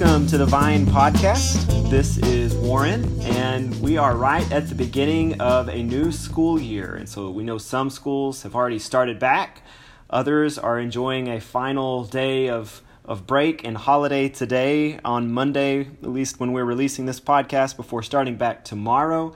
welcome to the Vine Podcast. This is Warren, and we are right at the beginning of a new school year. And so we know some schools have already started back, others are enjoying a final day of, of break and holiday today on Monday, at least when we're releasing this podcast, before starting back tomorrow.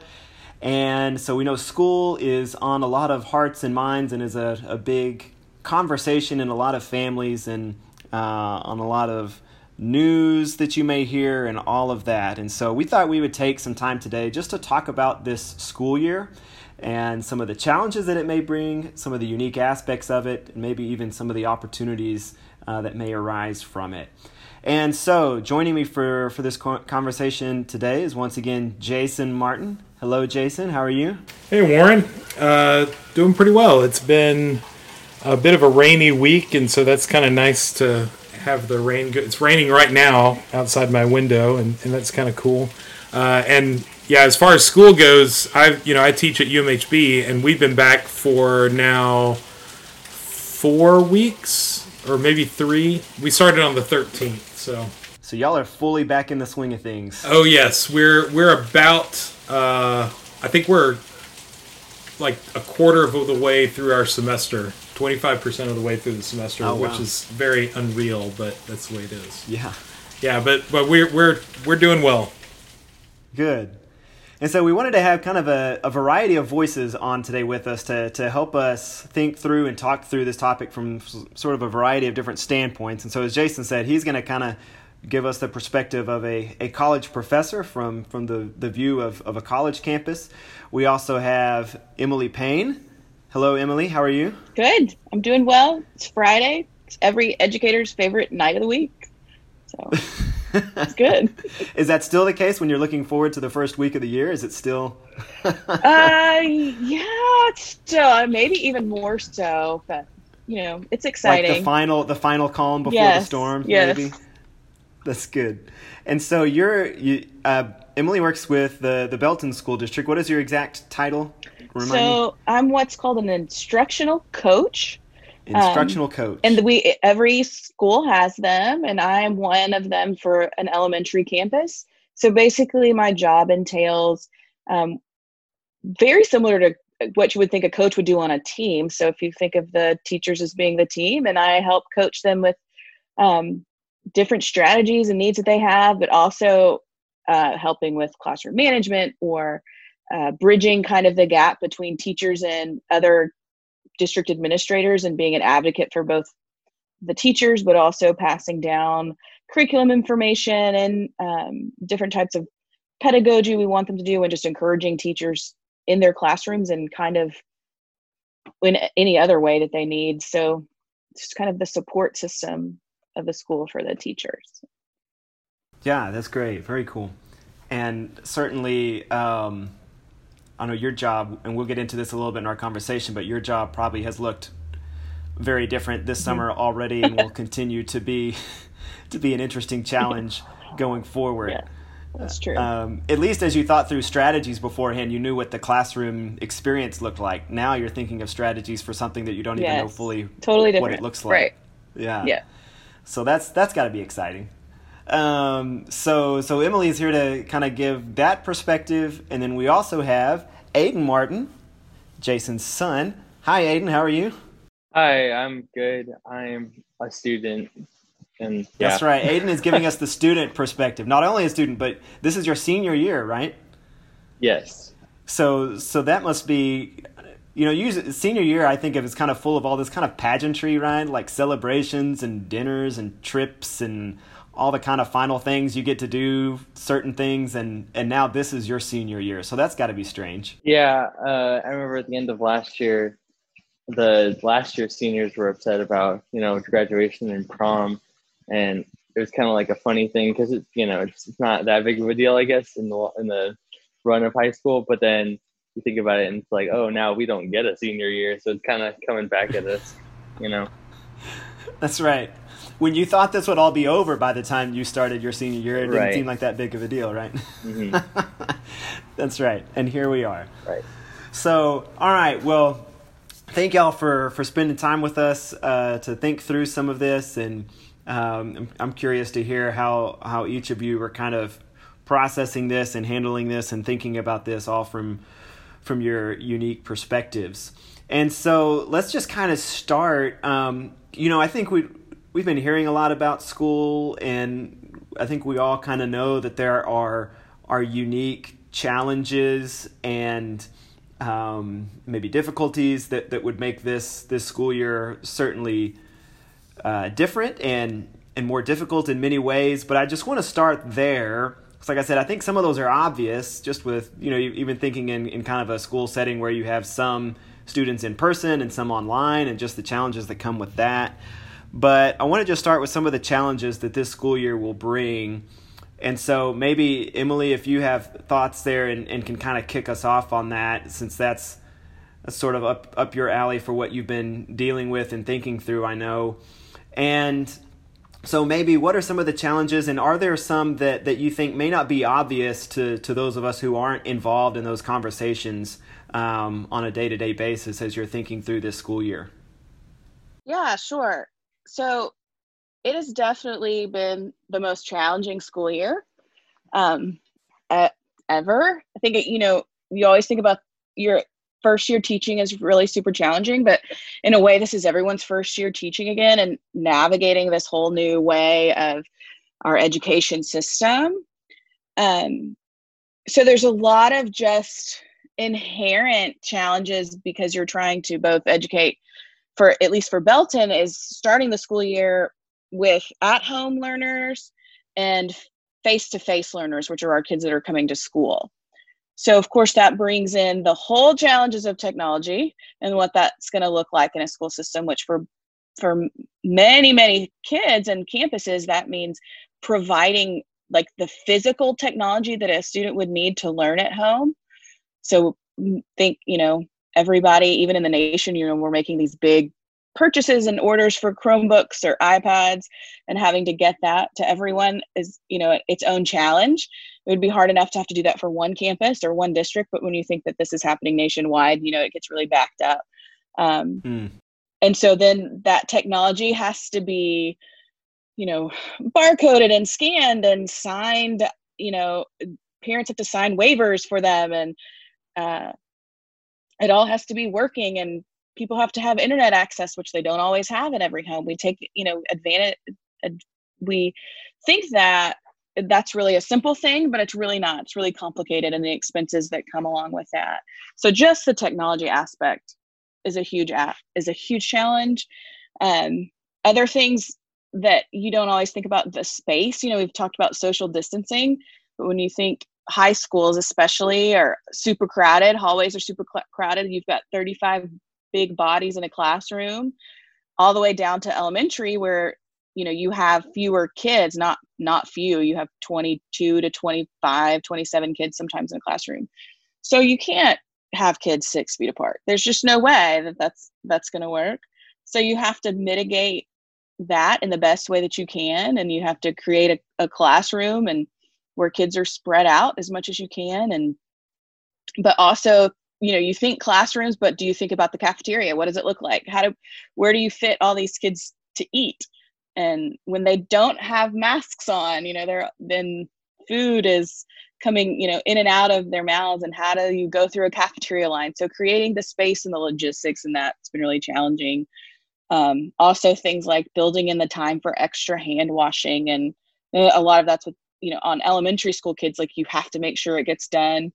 And so we know school is on a lot of hearts and minds and is a, a big conversation in a lot of families and uh, on a lot of news that you may hear and all of that. And so we thought we would take some time today just to talk about this school year and some of the challenges that it may bring, some of the unique aspects of it, and maybe even some of the opportunities uh, that may arise from it. And so, joining me for, for this conversation today is once again Jason Martin. Hello, Jason. How are you? Hey, Warren. Uh, doing pretty well. It's been a bit of a rainy week, and so that's kind of nice to have the rain. Go- it's raining right now outside my window, and, and that's kind of cool. Uh, and yeah, as far as school goes, I you know I teach at UMHB, and we've been back for now four weeks or maybe three. We started on the thirteenth, so. So y'all are fully back in the swing of things. Oh yes, we're we're about. Uh, I think we're like a quarter of the way through our semester 25% of the way through the semester, oh, wow. which is very unreal, but that's the way it is. Yeah. Yeah, but but we're we're we're doing well. Good. And so we wanted to have kind of a, a variety of voices on today with us to, to help us think through and talk through this topic from sort of a variety of different standpoints. And so, as Jason said, he's going to kind of give us the perspective of a, a college professor from, from the, the view of, of a college campus. We also have Emily Payne, Hello, Emily. How are you? Good. I'm doing well. It's Friday. It's every educator's favorite night of the week. So it's good. Is that still the case when you're looking forward to the first week of the year? Is it still? uh, yeah, it's still uh, maybe even more so, but you know, it's exciting. Like the final, the final calm before yes. the storm. Yes. Maybe. That's good. And so you're you. Uh, Emily works with the the Belton School District. What is your exact title? Remind so me. I'm what's called an instructional coach. Instructional um, coach. And we every school has them, and I'm one of them for an elementary campus. So basically, my job entails um, very similar to what you would think a coach would do on a team. So if you think of the teachers as being the team, and I help coach them with um, different strategies and needs that they have, but also uh, helping with classroom management or uh, bridging kind of the gap between teachers and other district administrators and being an advocate for both the teachers, but also passing down curriculum information and um, different types of pedagogy we want them to do, and just encouraging teachers in their classrooms and kind of in any other way that they need. So it's just kind of the support system of the school for the teachers. Yeah, that's great. Very cool. And certainly, um, I know your job, and we'll get into this a little bit in our conversation, but your job probably has looked very different this mm-hmm. summer already, and will continue to be to be an interesting challenge going forward. Yeah, that's true. Um, at least as you thought through strategies beforehand, you knew what the classroom experience looked like. Now you're thinking of strategies for something that you don't yes, even know fully totally what it looks like. Right. Yeah. Yeah. So that's that's got to be exciting. Um, so so Emily is here to kind of give that perspective, and then we also have Aiden Martin, Jason's son. Hi, Aiden. How are you? Hi, I'm good. I'm a student. And yeah. That's right. Aiden is giving us the student perspective. Not only a student, but this is your senior year, right? Yes. So so that must be you know, use senior year I think of as kind of full of all this kind of pageantry, right? Like celebrations and dinners and trips and all the kind of final things you get to do certain things and and now this is your senior year. So that's got to be strange. Yeah uh, i remember at the end of last year the last year seniors were upset about you know graduation and prom. And it was kind of like a funny thing because it's you know it's, it's not that big of a deal i guess in the in the run of high school. But then you think about it and it's like oh now we don't get a senior year so it's kind of coming back at us you know that's right when you thought this would all be over by the time you started your senior year, it didn't right. seem like that big of a deal, right? Mm-hmm. That's right. And here we are. Right. So, all right. Well, thank y'all for for spending time with us uh, to think through some of this and Um, I'm, I'm curious to hear how how each of you are kind of processing this and handling this and thinking about this all from from your unique perspectives. And so let's just kind of start. Um, you know, I think we we've been hearing a lot about school, and I think we all kind of know that there are are unique challenges and um, maybe difficulties that, that would make this this school year certainly uh, different and and more difficult in many ways. But I just want to start there. Because like I said, I think some of those are obvious. Just with you know even thinking in, in kind of a school setting where you have some students in person and some online, and just the challenges that come with that. But I want to just start with some of the challenges that this school year will bring. And so maybe Emily, if you have thoughts there and, and can kind of kick us off on that, since that's, sort of up up your alley for what you've been dealing with and thinking through, I know. And so maybe what are some of the challenges and are there some that, that you think may not be obvious to, to those of us who aren't involved in those conversations um, on a day-to-day basis as you're thinking through this school year? Yeah, sure. So it has definitely been the most challenging school year um, ever. I think, you know, you always think about your first year teaching is really super challenging, but in a way, this is everyone's first year teaching again and navigating this whole new way of our education system. Um, so there's a lot of just inherent challenges because you're trying to both educate for at least for Belton is starting the school year with at home learners and face to face learners, which are our kids that are coming to school. So, of course, that brings in the whole challenges of technology and what that's going to look like in a school system, which for for many many kids and campuses that means providing like the physical technology that a student would need to learn at home so think you know everybody even in the nation you know we're making these big purchases and orders for Chromebooks or iPads and having to get that to everyone is, you know, its own challenge. It would be hard enough to have to do that for one campus or one district, but when you think that this is happening nationwide, you know, it gets really backed up. Um, mm. And so then that technology has to be, you know, barcoded and scanned and signed. You know, parents have to sign waivers for them, and uh, it all has to be working and people have to have internet access which they don't always have in every home we take you know advantage we think that that's really a simple thing but it's really not. It's really complicated and the expenses that come along with that. So just the technology aspect is a huge app is a huge challenge. Um, other things that you don't always think about the space you know we've talked about social distancing but when you think high schools especially are super crowded hallways are super cl- crowded you've got 35 big bodies in a classroom all the way down to elementary where you know you have fewer kids not not few you have 22 to 25 27 kids sometimes in a classroom. So you can't have kids six feet apart. There's just no way that that's that's going to work. So you have to mitigate that in the best way that you can and you have to create a, a classroom and where kids are spread out as much as you can and but also you know you think classrooms but do you think about the cafeteria? What does it look like? How do where do you fit all these kids to eat and when they don't have masks on you know they're then food is coming you know in and out of their mouths and how do you go through a cafeteria line? So creating the space and the logistics and that's been really challenging. Um, also things like building in the time for extra hand washing and uh, a lot of that's with you know on elementary school kids like you have to make sure it gets done.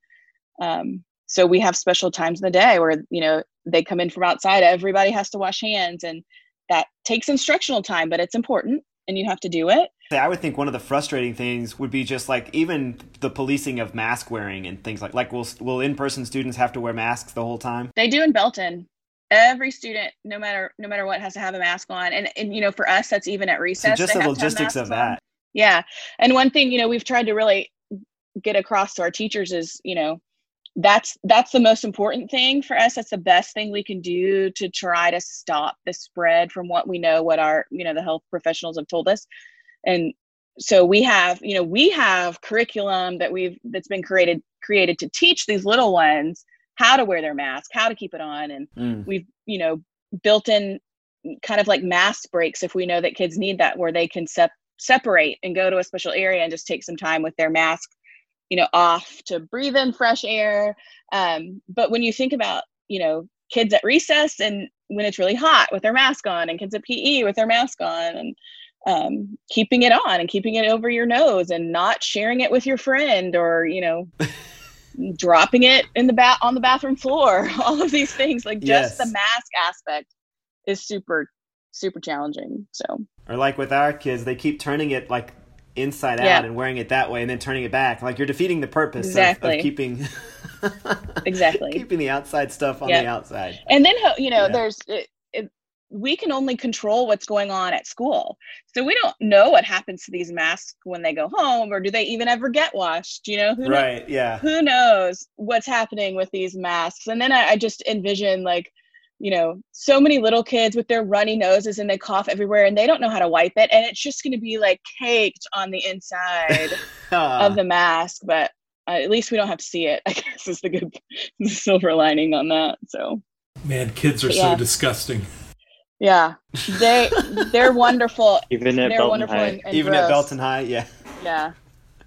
Um, so we have special times in the day where you know they come in from outside everybody has to wash hands and that takes instructional time but it's important and you have to do it. I would think one of the frustrating things would be just like even the policing of mask wearing and things like like will will in-person students have to wear masks the whole time? They do in belton. Every student no matter no matter what has to have a mask on. And and you know for us that's even at recess so just the logistics of that. on. yeah. And one thing you know we've tried to really get across to our teachers is you know that's that's the most important thing for us. That's the best thing we can do to try to stop the spread from what we know what our you know the health professionals have told us. And so we have you know we have curriculum that we've that's been created created to teach these little ones how to wear their mask how to keep it on. And mm. we've you know built in kind of like mask breaks if we know that kids need that where they can sep- separate and go to a special area and just take some time with their mask you know off to breathe in fresh air um, but when you think about you know kids at recess and when it's really hot with their mask on and kids at pe with their mask on and um, keeping it on and keeping it over your nose and not sharing it with your friend or you know dropping it in the bat on the bathroom floor all of these things like just yes. the mask aspect is super super challenging so or like with our kids they keep turning it like inside yeah. out and wearing it that way and then turning it back like you're defeating the purpose exactly. of, of keeping exactly keeping the outside stuff on yep. the outside and then you know yeah. there's it, it, we can only control what's going on at school so we don't know what happens to these masks when they go home or do they even ever get washed you know who right knows, yeah who knows what's happening with these masks and then I, I just envision like you know, so many little kids with their runny noses and they cough everywhere and they don't know how to wipe it. And it's just going to be like caked on the inside of the mask. But uh, at least we don't have to see it, I guess is the good the silver lining on that. So, man, kids are yeah. so disgusting. Yeah, they they're wonderful. Even at they're Belton High. And, and Even gross. at Belton High, yeah. Yeah.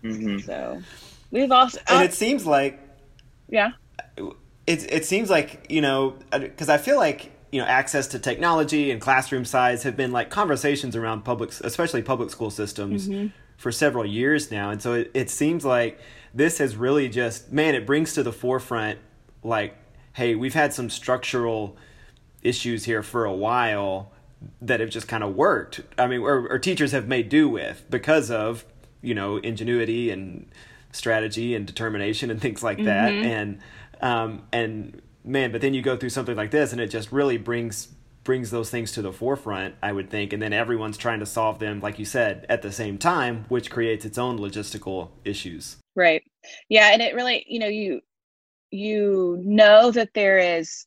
Mm-hmm. So we've also and uh, it seems like yeah it it seems like you know because I feel like you know access to technology and classroom size have been like conversations around public, especially public school systems, mm-hmm. for several years now, and so it, it seems like this has really just man, it brings to the forefront like, hey, we've had some structural issues here for a while that have just kind of worked. I mean, or, or teachers have made do with because of you know ingenuity and strategy and determination and things like that, mm-hmm. and um, and man, but then you go through something like this, and it just really brings brings those things to the forefront, I would think, and then everyone's trying to solve them, like you said, at the same time, which creates its own logistical issues. Right. Yeah, and it really, you know, you you know that there is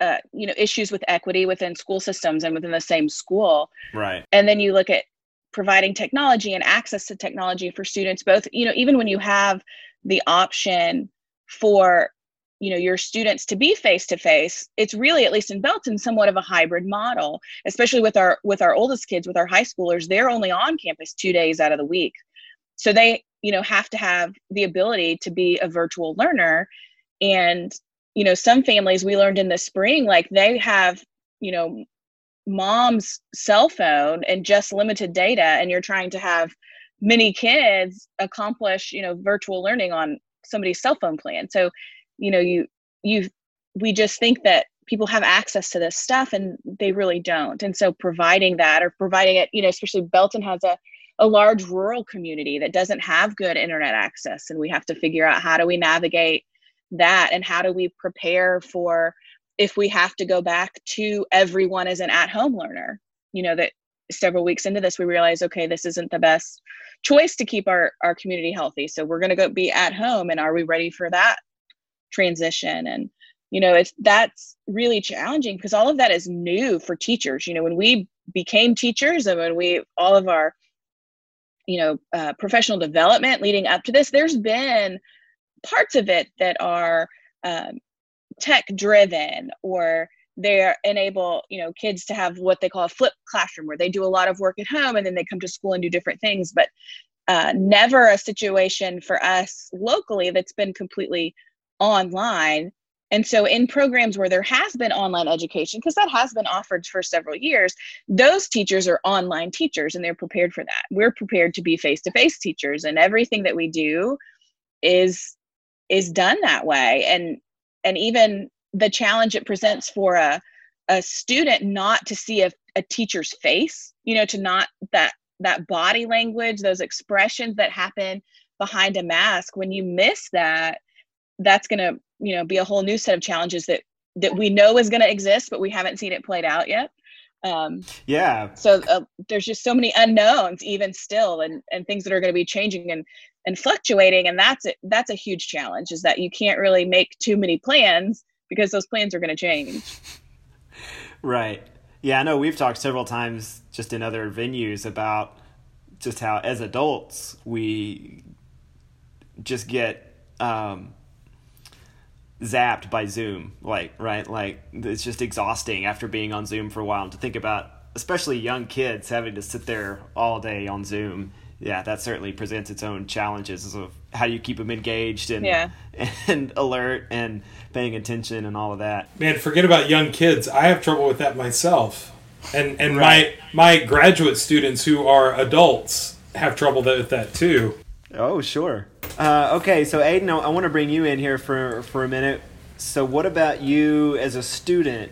uh, you know issues with equity within school systems and within the same school right and then you look at providing technology and access to technology for students both you know even when you have the option for you know your students to be face to face it's really at least in belton somewhat of a hybrid model especially with our with our oldest kids with our high schoolers they're only on campus two days out of the week. So they you know have to have the ability to be a virtual learner. And you know some families we learned in the spring like they have you know mom's cell phone and just limited data and you're trying to have many kids accomplish you know virtual learning on somebody's cell phone plan. So you know you you we just think that people have access to this stuff and they really don't. And so providing that or providing it you know especially belton has a a large rural community that doesn't have good internet access. And we have to figure out how do we navigate that and how do we prepare for if we have to go back to everyone as an at-home learner you know that several weeks into this we realize okay this isn't the best choice to keep our our community healthy. So we're going to go be at home and are we ready for that transition. And you know it's that's really challenging because all of that is new for teachers. You know when we became teachers and when we all of our you know uh, professional development leading up to this there's been parts of it that are um, tech driven or they enable you know kids to have what they call a flip classroom where they do a lot of work at home and then they come to school and do different things. But uh, never a situation for us locally that's been completely online. And so, in programs where there has been online education, because that has been offered for several years, those teachers are online teachers and they're prepared for that. We're prepared to be face to face teachers, and everything that we do is is done that way. And and even the challenge it presents for a a student not to see a, a teacher's face, you know, to not that that body language, those expressions that happen behind a mask. When you miss that, that's going to you know be a whole new set of challenges that that we know is going to exist but we haven't seen it played out yet. Um yeah. so uh, there's just so many unknowns even still and and things that are going to be changing and and fluctuating and that's it that's a huge challenge is that you can't really make too many plans because those plans are going to change. Right. Yeah i know we've talked several times just in other venues about just how as adults we just get um zapped by Zoom. Like, right? Like, it's just exhausting after being on Zoom for a while. And to think about, especially young kids, having to sit there all day on Zoom. Yeah, that certainly presents its own challenges of how you keep them engaged and Yeah. and alert and paying attention and all of that. Man, forget about young kids. I have trouble with that myself. And and Right. my my graduate students who are adults have trouble with that too. Oh, sure. Uh, okay, so Aiden, I, I want to bring you in here for for a minute. So, what about you as a student?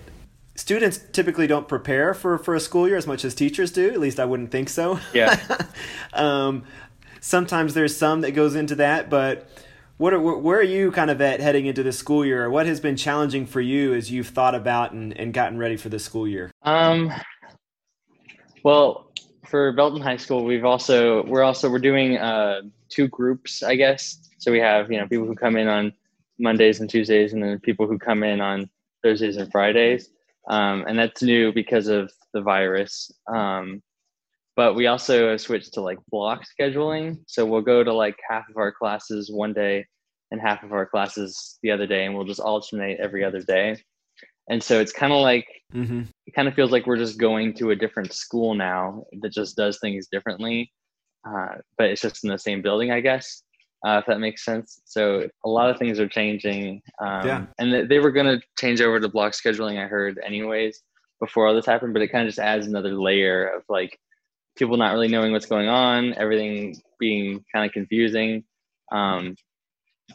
Students typically don't prepare for, for a school year as much as teachers do. At least I wouldn't think so. Yeah. um, sometimes there's some that goes into that, but what are, where are you kind of at heading into the school year? What has been challenging for you as you've thought about and, and gotten ready for the school year? Um, well, for Belton High School, we've also we're also we're doing uh, two groups, I guess. So we have you know people who come in on Mondays and Tuesdays, and then people who come in on Thursdays and Fridays. Um, and that's new because of the virus. Um, but we also have switched to like block scheduling. So we'll go to like half of our classes one day and half of our classes the other day, and we'll just alternate every other day. And so it's kind of like Mm-hmm. it kind of feels like we're just going to a different school now that just does things differently uh, but it's just in the same building i guess uh, if that makes sense so a lot of things are changing um, Yeah. and th- they were going to change over to block scheduling i heard anyways before all this happened but it kind of just adds another layer of like people not really knowing what's going on everything being kind of confusing um,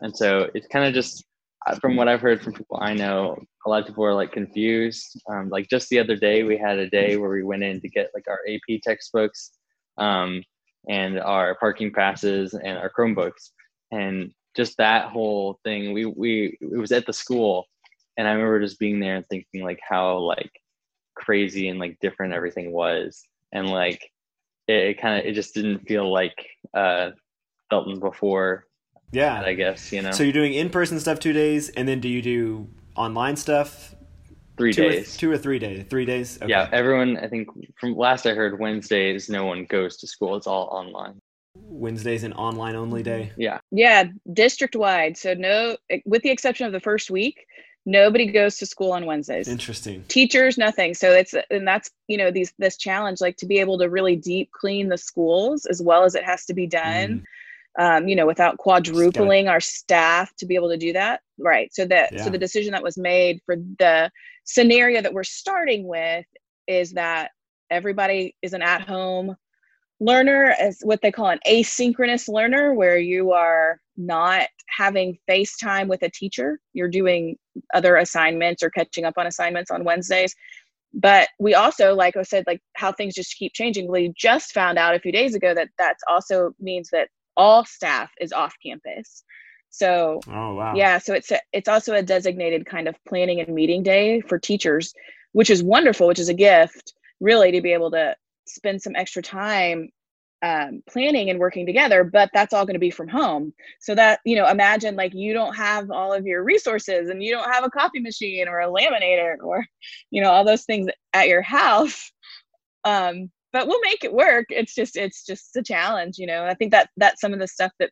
and so it's kind of just uh, from what I've heard from people I know, a lot of people are like confused. Um, like just the other day, we had a day where we went in to get like our AP textbooks um, and our parking passes and our Chromebooks, and just that whole thing. We we it was at the school, and I remember just being there and thinking like how like crazy and like different everything was, and like it, it kind of it just didn't feel like uh, Belton before. Yeah. I guess you know So you're doing in-person stuff two days, and then do you do online stuff three two days. Or, two or three days? Three days. Okay. Yeah, everyone. I think from last I heard, Wednesdays no one goes to school. It's all online. Wednesday's an online only day. Yeah, Yeah, district wide. So no, with the exception of the first week, nobody goes to school on Wednesdays. Interesting. Teachers, nothing. So it's and that's you know these this challenge like to be able to really deep clean the schools as well as it has to be done. Um, you know, without quadrupling our staff to be able to do that. Right. So that Yeah. so the decision that was made for the scenario that we're starting with is that everybody is an at-home learner as what they call an asynchronous learner where you are not having FaceTime with a teacher. You're doing other assignments or catching up on assignments on Wednesdays. But we also, like I said, like how things just keep changing. We just found out a few days ago that that also means that all staff is off campus. So Oh wow. yeah, so it's a, it's also a designated kind of planning and meeting day for teachers, which is wonderful, which is a gift, really, to be able to spend some extra time um, planning and working together. But that's all going to be from home. So that you know, imagine like you don't have all of your resources and you don't have a coffee machine or a laminator or you know all those things at your house. Um, but we'll make it work. It's just it's just a challenge, you know. I think that that's some of the stuff that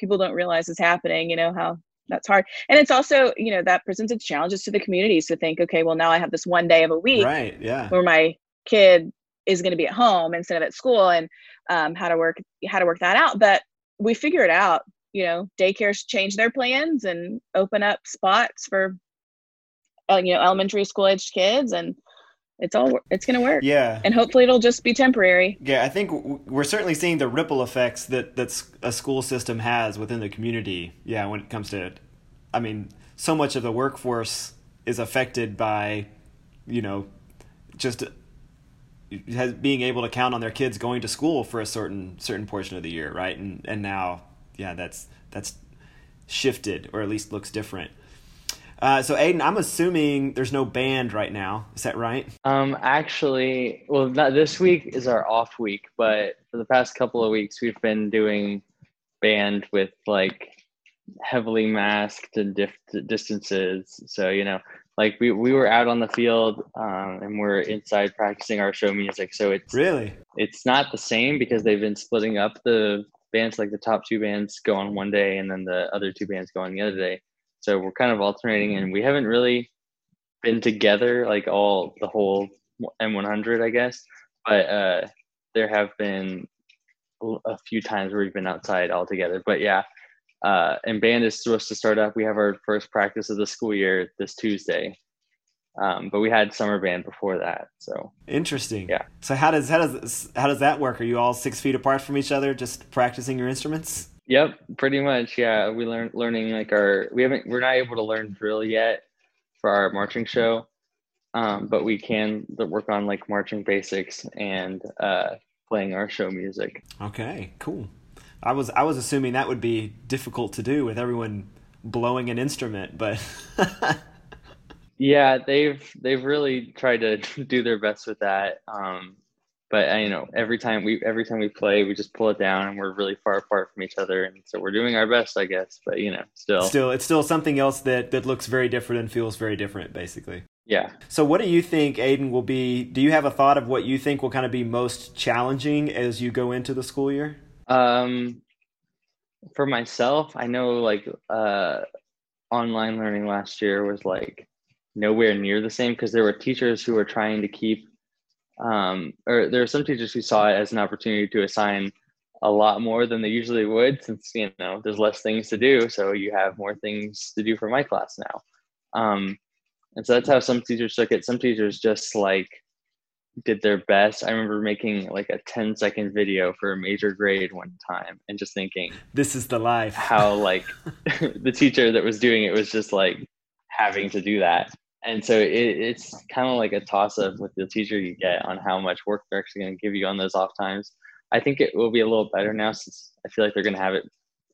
people don't realize is happening. You know how that's hard and it's also you know that presents its challenges to the communities to think okay well now i have this one day of a week Right. Yeah. where my kid is going to be at home instead of at school and um, how to work how to work that out but we figure it out you know daycares change their plans and open up spots for uh, you know elementary school aged kids and it's all it's going to work Yeah. and hopefully it'll just be temporary Yeah, I think we're certainly seeing the ripple effects that that a school system has within the community. Yeah, when it comes to, I mean, so much of the workforce is affected by, you know, just has being able to count on their kids going to school for a certain certain portion of the year, right? And and now, yeah, that's that's shifted or at least looks different. Uh, so Aiden, I'm assuming there's no band right now. Is that right? Um, actually, well, not this week is our off week, but for the past couple of weeks, we've been doing band with like heavily masked and dif- distances. So you know, like we we were out on the field um, and we're inside practicing our show music. So it's Really? it's not the same because they've been splitting up the bands. Like the top two bands go on one day, and then the other two bands go on the other day. So we're kind of alternating, and we haven't really been together like all the whole M100, I guess. But uh, there have been a few times where we've been outside all together. But yeah, uh, and band is supposed to start up. We have our first practice of the school year this Tuesday. Um, but we had summer band before that, so interesting. Yeah. So how does how does how does that work? Are you all six feet apart from each other, just practicing your instruments? Yep, pretty much. Yeah, we learn learning like our we haven't we're not able to learn drill yet for our marching show, um, but we can work on like marching basics and uh, playing our show music. Okay, cool. I was I was assuming that would be difficult to do with everyone blowing an instrument, but yeah, they've they've really tried to do their best with that. Um, but uh, you know, every time we every time we play, we just pull it down, and we're really far apart from each other, and so we're doing our best, I guess. But you know, still, still, it's still something else that that looks very different and feels very different, basically. Yeah. So, what do you think, Aiden, will be? Do you have a thought of what you think will kind of be most challenging as you go into the school year? Um, for myself, I know like uh, online learning last year was like nowhere near the same because there were teachers who were trying to keep, um, or there are some teachers who saw it as an opportunity to assign a lot more than they usually would since you know there's less things to do so you have more things to do for my class now um, and so that's how some teachers took it some teachers just like did their best. I remember making like a 10 second video for a major grade one time and just thinking, this is the life. how like the teacher that was doing it was just like having to do that. And so it, it's kind of like a toss up with the teacher you get on how much work they're actually going to give you on those off times. I think it will be a little better now since I feel like they're going to have it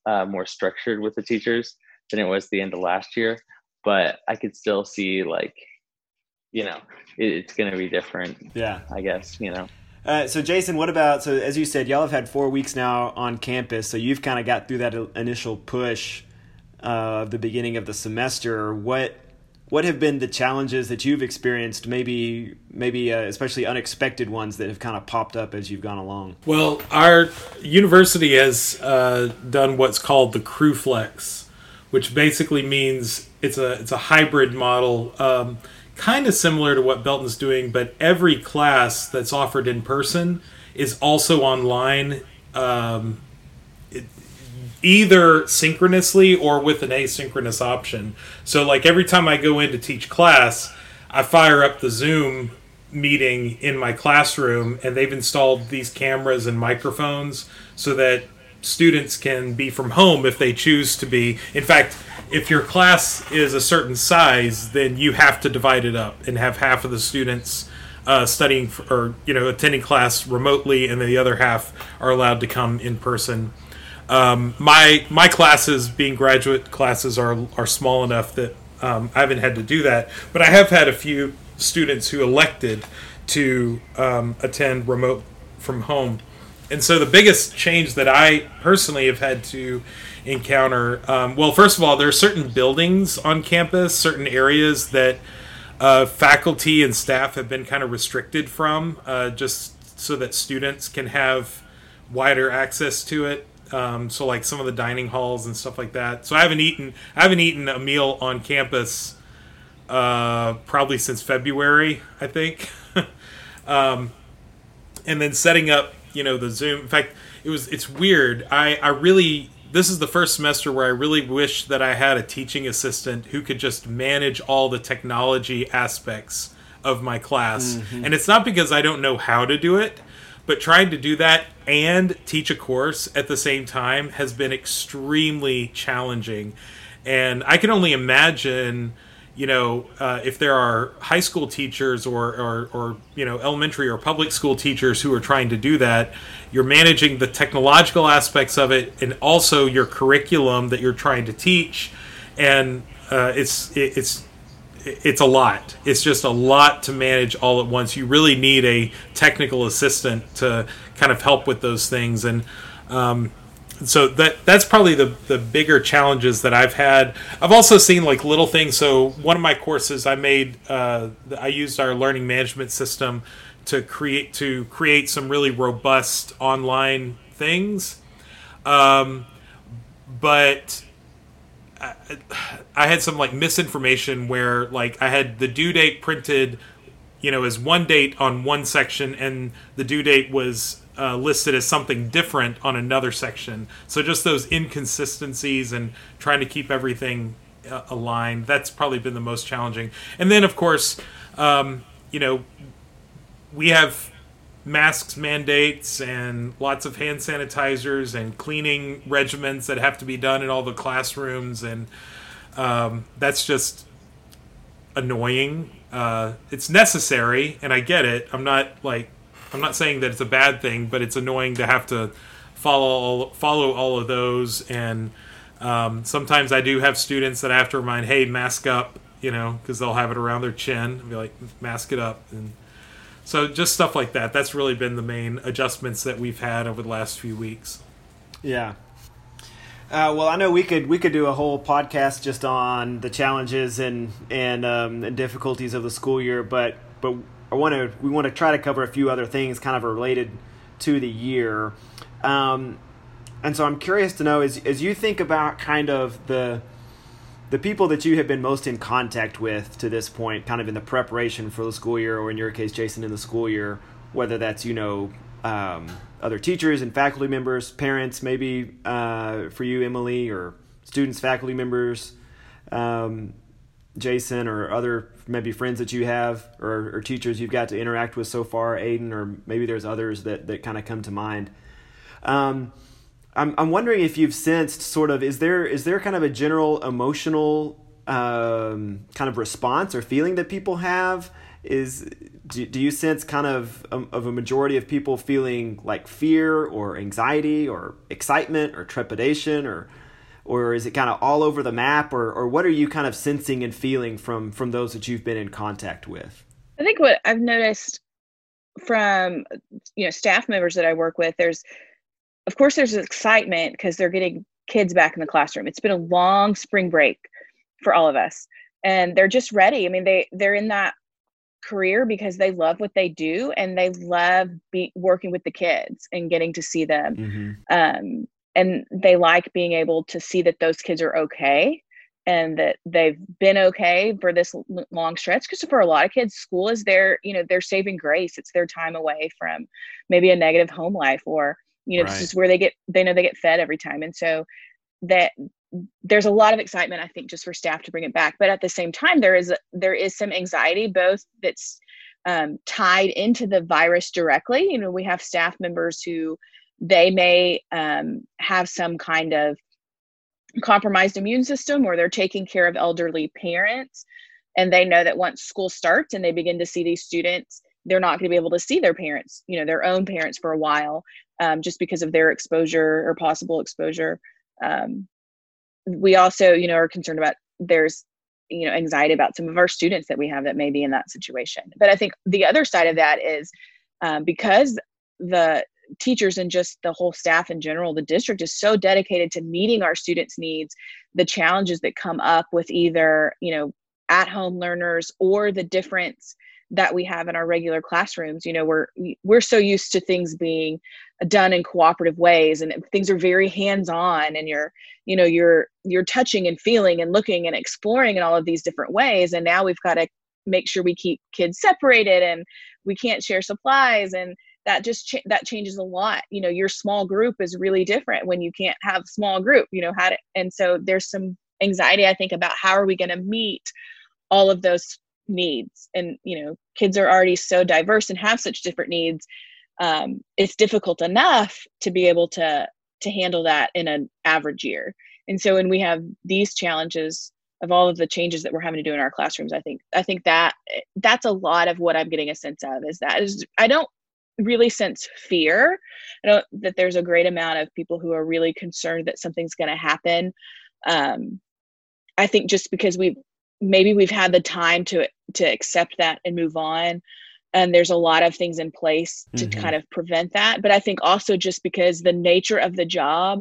uh, more structured with the teachers than it was the end of last year. But I could still see like you know, it, it's going to be different. Yeah. I guess, you know. Uh, so Jason, what about so as you said, y'all have had four weeks now on campus, so you've kind of got through that initial push uh, of the beginning of the semester. What what have been the challenges that you've experienced? Maybe maybe uh, especially unexpected ones that have kind of popped up as you've gone along. Well, our university has uh, done what's called the Cru Flex, which basically means it's a it's a hybrid model. Um, kind of similar to what Belton's doing, but every class that's offered in person is also online, um, either synchronously or with an asynchronous option. So, like every time I go in to teach class, I fire up the Zoom meeting in my classroom, and they've installed these cameras and microphones so that students can be from home if they choose to be. In fact, if your class is a certain size, then you have to divide it up and have half of the students uh, studying for, or you know attending class remotely, and the other half are allowed to come in person. Um, my my classes, being graduate classes, are are small enough that um, I haven't had to do that, but I have had a few students who elected to um, attend remote from home. And so the biggest change that I personally have had to encounter, um, well, first of all, there are certain buildings on campus, certain areas that uh, faculty and staff have been kind of restricted from, uh, just so that students can have wider access to it. Um, so, like some of the dining halls and stuff like that. So, I haven't eaten, I haven't eaten a meal on campus uh, probably since February, I think. um, and then setting up you know the Zoom. In fact, it was it's weird. I I really this is the first semester where I really wish that I had a teaching assistant who could just manage all the technology aspects of my class. Mm-hmm. And it's not because I don't know how to do it, but trying to do that and teach a course at the same time has been extremely challenging. And I can only imagine you know, uh, if there are high school teachers or, or, or, you know, elementary or public school teachers who are trying to do that, you're managing the technological aspects of it and also your curriculum that you're trying to teach. And uh, it's, it, it's, it's a lot. It's just a lot to manage all at once. You really need a technical assistant to kind of help with those things. And, um, so that that's probably the the bigger challenges that I've had. I've also seen like little things. So one of my courses I made, uh, I used our learning management system to create to create some really robust online things. Um, but I, had some like misinformation where like I had the due date printed, you know, as one date on one section, and the due date was uh, listed as something different on another section. So just those inconsistencies and trying to keep everything uh, aligned. That's probably been the most challenging. And then, of course, um, you know, we have masks mandates and lots of hand sanitizers and cleaning regimens that have to be done in all the classrooms. And um, that's just annoying. Uh, it's necessary and i get it. I'm not like i'm not saying that it's a bad thing but it's annoying to have to follow all, follow all of those. And um, sometimes i do have students that i have to remind hey mask up you know because they'll have it around their chin. And be like mask it up and so just stuff like that. That's really been the main adjustments that we've had over the last few weeks. Yeah. Uh, well, I know we could we could do a whole podcast just on the challenges and and, um, and difficulties of the school year, but but I want to we want to try to cover a few other things kind of related to the year. Um, and so I'm curious to know as as you think about kind of the the people that you have been most in contact with to this point, kind of in the preparation for the school year, or in your case, Jason, in the school year, whether that's you know um, other teachers and faculty members, parents, maybe uh, for you, Emily, or students, faculty members, um, Jason, or other maybe friends that you have, or, or, teachers you've got to interact with so far, Aiden, or maybe there's others that that kind of come to mind. Um, I'm I'm wondering if you've sensed sort of is there is there kind of a general emotional um, kind of response or feeling that people have? Is do, do you sense kind of um, of a majority of people feeling like fear or anxiety or excitement or trepidation or or is it kind of all over the map? Or or what are you kind of sensing and feeling from from those that you've been in contact with? I think what i've noticed from you know staff members that i work with there's of course there's excitement because they're getting kids back in the classroom. It's been a long spring break for all of us and they're just ready. I mean they they're in that career because they love what they do and they love be working with the kids and getting to see them. Mm-hmm. um, and they like being able to see that those kids are okay and that they've been okay for this long stretch because for a lot of kids school is their you know their saving grace. It's their time away from maybe a negative home life or you know right. this is where they get they know they get fed every time. And so that there's a lot of excitement i think just for staff to bring it back. But at the same time there is there is some anxiety both that's um, tied into the virus directly. You know we have staff members who they may um, have some kind of compromised immune system or they're taking care of elderly parents and they know that once school starts and they begin to see these students they're not going to be able to see their parents you know their own parents for a while um, just because of their exposure or possible exposure. Um, we also, you know, are concerned about there's, you know, anxiety about some of our students that we have that may be in that situation. But I think the other side of that is um, because the teachers and just the whole staff in general, the district is so dedicated to meeting our students' needs, the challenges that come up with either, you know, at home learners or the difference that we have in our regular classrooms you know we're we're so used to things being done in cooperative ways and things are very hands on and you're you know you're you're touching and feeling and looking and exploring in all of these different ways. And now we've got to make sure we keep kids separated and we can't share supplies and that just cha- that changes a lot. You know your small group is really different when you can't have small group you know how to and so there's some anxiety i think about how are we going to meet all of those needs. And you know kids are already so diverse and have such different needs um, it's difficult enough to be able to to handle that in an average year. And so when we have these challenges of all of the changes that we're having to do in our classrooms i think i think that that's a lot of what i'm getting a sense of is that is i don't really sense fear. I don't that there's a great amount of people who are really concerned that something's going to happen. Um, i think just because we've maybe we've had the time to to accept that and move on and there's a lot of things in place to mm-hmm. kind of prevent that but i think also just because the nature of the job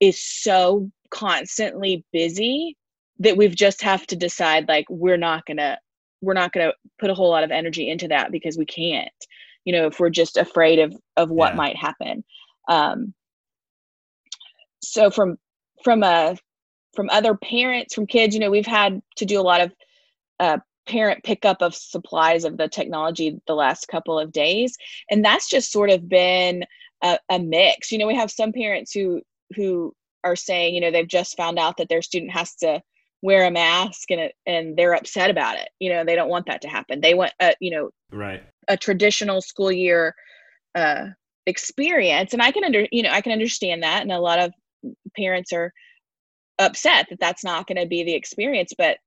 is so constantly busy that we've just have to decide like we're not going to we're not going to put a whole lot of energy into that because we can't you know if we're just afraid of of what yeah. might happen um so from from a from other parents, from kids. You know, we've had to do a lot of uh, parent pickup of supplies of the technology the last couple of days, and that's just sort of been a, a mix. You know, we have some parents who who are saying, you know, they've just found out that their student has to wear a mask and and they're upset about it. You know, they don't want that to happen. They want a you know right a traditional school year uh, experience, and I can under you know I can understand that, and a lot of parents are upset that that's not going to be the experience. But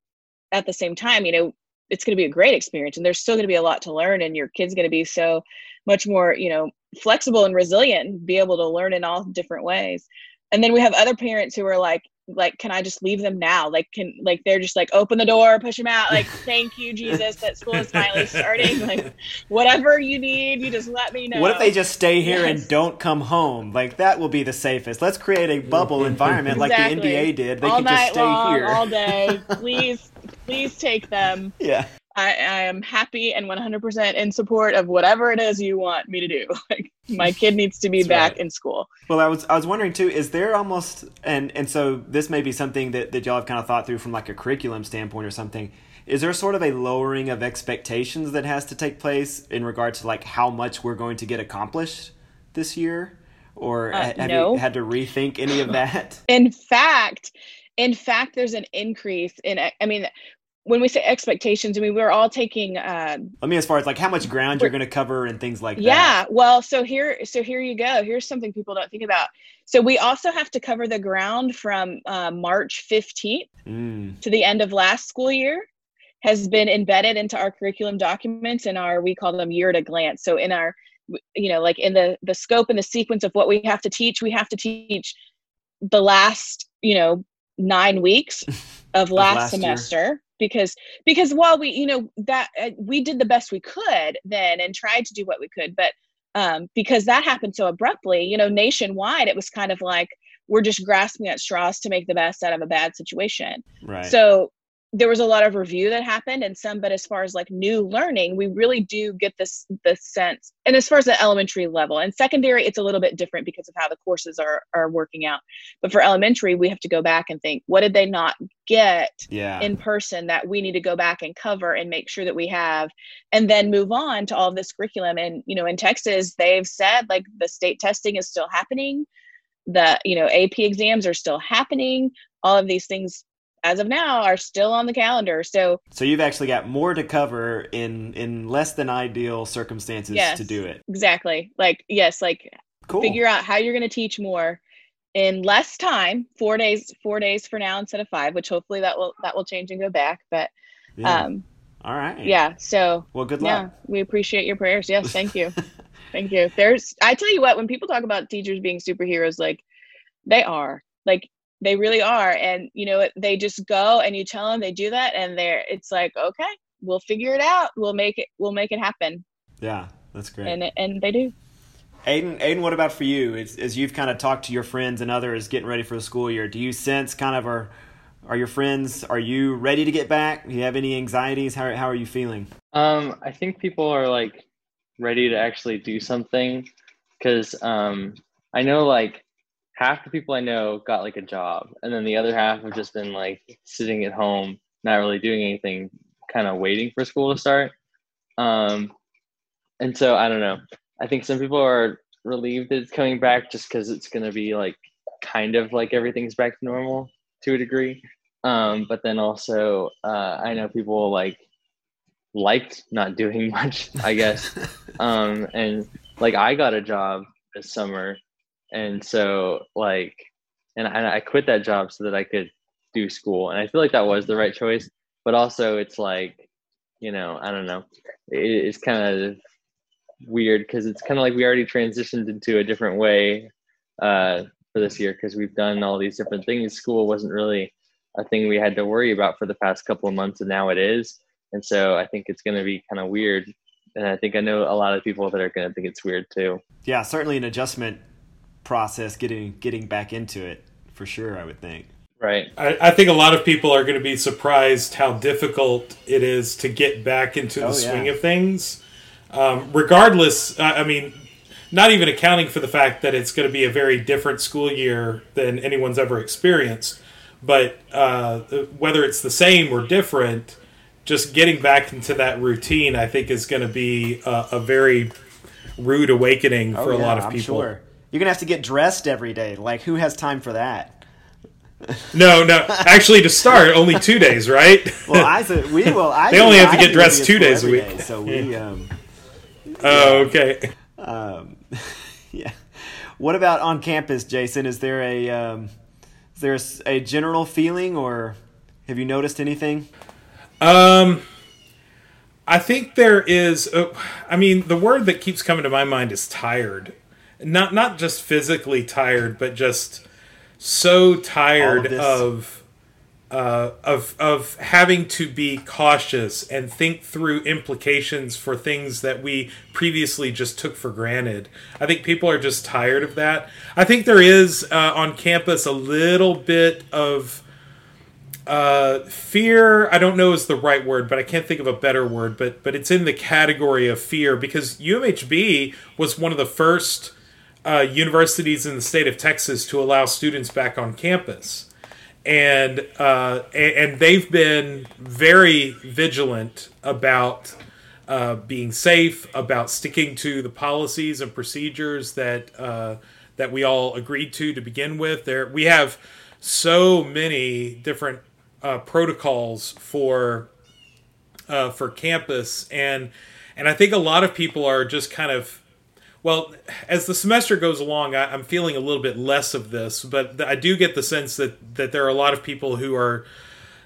at the same time, you know, it's going to be a great experience, and there's still going to be a lot to learn, and your kid's going to be so much more you know flexible and resilient, be able to learn in all different ways. And then we have other parents who are like, like can i just leave them now? Like can like they're just like open the door push them out like thank you jesus that school is finally starting like whatever you need you just let me know what if they just stay here yes. and don't come home? Like that will be the safest. Let's create a bubble environment exactly. like the nba did. They all can just stay long, here. all day. Please please take them. Yeah I, I am happy and 100% in support of whatever it is you want me to do. Like my kid needs to be back right. in school. Well, I was I was wondering too. Is there almost and and so this may be something that that y'all have kind of thought through from like a curriculum standpoint or something. Is there sort of a lowering of expectations that has to take place in regard to like how much we're going to get accomplished this year? Or uh, have no. you had to rethink any of that? In fact, in fact there's an increase in i mean when we say expectations, I mean we're all taking. Uh, I mean, as far as like how much ground you're going to cover and things like yeah, that. Yeah. Well, so here, so here you go. Here's something people don't think about. So we also have to cover the ground from uh, March 15th mm. to the end of last school year. Has been embedded into our curriculum documents and our we call them year at a glance. So in our, you know, like in the the scope and the sequence of what we have to teach, we have to teach the last, you know, nine weeks of last, last semester. Year because because while we you know that uh, we did the best we could then and tried to do what we could but um, because that happened so abruptly you know nationwide it was kind of like we're just grasping at straws to make the best out of a bad situation. Right. So there was a lot of review that happened and some but as far as like new learning we really do get this this sense and as far as the elementary level and secondary it's a little bit different because of how the courses are are working out. But for elementary we have to go back and think what did they not get yeah. in person that we need to go back and cover and make sure that we have and then move on to all of this curriculum? And you know in texas they've said like the state testing is still happening. The you know ap exams are still happening. All of these things as of now are still on the calendar. So So you've actually got more to cover in in less than ideal circumstances yes, to do it. Exactly. Like yes, like cool. figure out how you're going to teach more in less time, 4 days 4 days for now instead of 5, which hopefully that will that will change and go back, but yeah. um all right. Yeah, so Well, good luck. Yeah, we appreciate your prayers. Yes, thank you. thank you. There's I tell you what, when people talk about teachers being superheroes like they are. Like they really are and you know they just go and you tell them they do that and they're it's like okay we'll figure it out. We'll make it we'll make it happen. Yeah that's great. And and they do. Aiden aiden what about for you? As, as you've kind of talked to your friends and others getting ready for the school year do you sense kind of are are your friends are you ready to get back? Do you have any anxieties? How, how are you feeling? Um i think people are like ready to actually do something because um i know like half the people I know got like a job, and then the other half have just been like sitting at home, not really doing anything, kind of waiting for school to start. Um, and so I don't know. I think some people are relieved that it's coming back just because it's going to be like kind of like everything's back to normal to a degree. Um, but then also, uh, I know people like liked not doing much, I guess. um, and like I got a job this summer and so like and I, I quit that job so that i could do school. And i feel like that was the right choice but also it's like you know i don't know. It, it's kind of weird because it's kind of like we already transitioned into a different way uh, for this year because we've done all these different things. School wasn't really a thing we had to worry about for the past couple of months and now it is. And so i think it's going to be kind of weird. And i think i know a lot of people that are going to think it's weird too. Yeah certainly an adjustment process getting getting back into it for sure. I would think. Right. I, I think a lot of people are going to be surprised how difficult it is to get back into the oh, swing yeah. of things. Um, regardless, I mean, not even accounting for the fact that it's going to be a very different school year than anyone's ever experienced. but uh, whether it's the same or different, just getting back into that routine, I think, is going to be a, a, very rude awakening for oh, yeah, a lot of I'm people. Sure. You're gonna have to get dressed every day. Like, who has time for that? no, no. Actually, to start, only two days, right? well, Isaac, we will. I they only have to get dressed two days a week, day, so we. Um, oh, okay. Um, yeah. What about on campus, Jason? Is there a um, is there a, a general feeling, or have you noticed anything? Um, I think there is. Uh, I mean, the word that keeps coming to my mind is tired. Not not just physically tired, but just so tired of, of uh, of of having to be cautious and think through implications for things that we previously just took for granted. I think people are just tired of that. I think there is uh, on campus a little bit of uh, fear. I don't know is the right word, but I can't think of a better word. But but it's in the category of fear because UMHB was one of the first uh, universities in the state of Texas to allow students back on campus, and uh, and they've been very vigilant about uh, being safe, about sticking to the policies and procedures that uh, that we all agreed to to begin with. There, we have so many different uh, protocols for uh, for campus, and and I think a lot of people are just kind of well, as the semester goes along, I, am feeling a little bit less of this, but I do get the sense that that there are a lot of people who are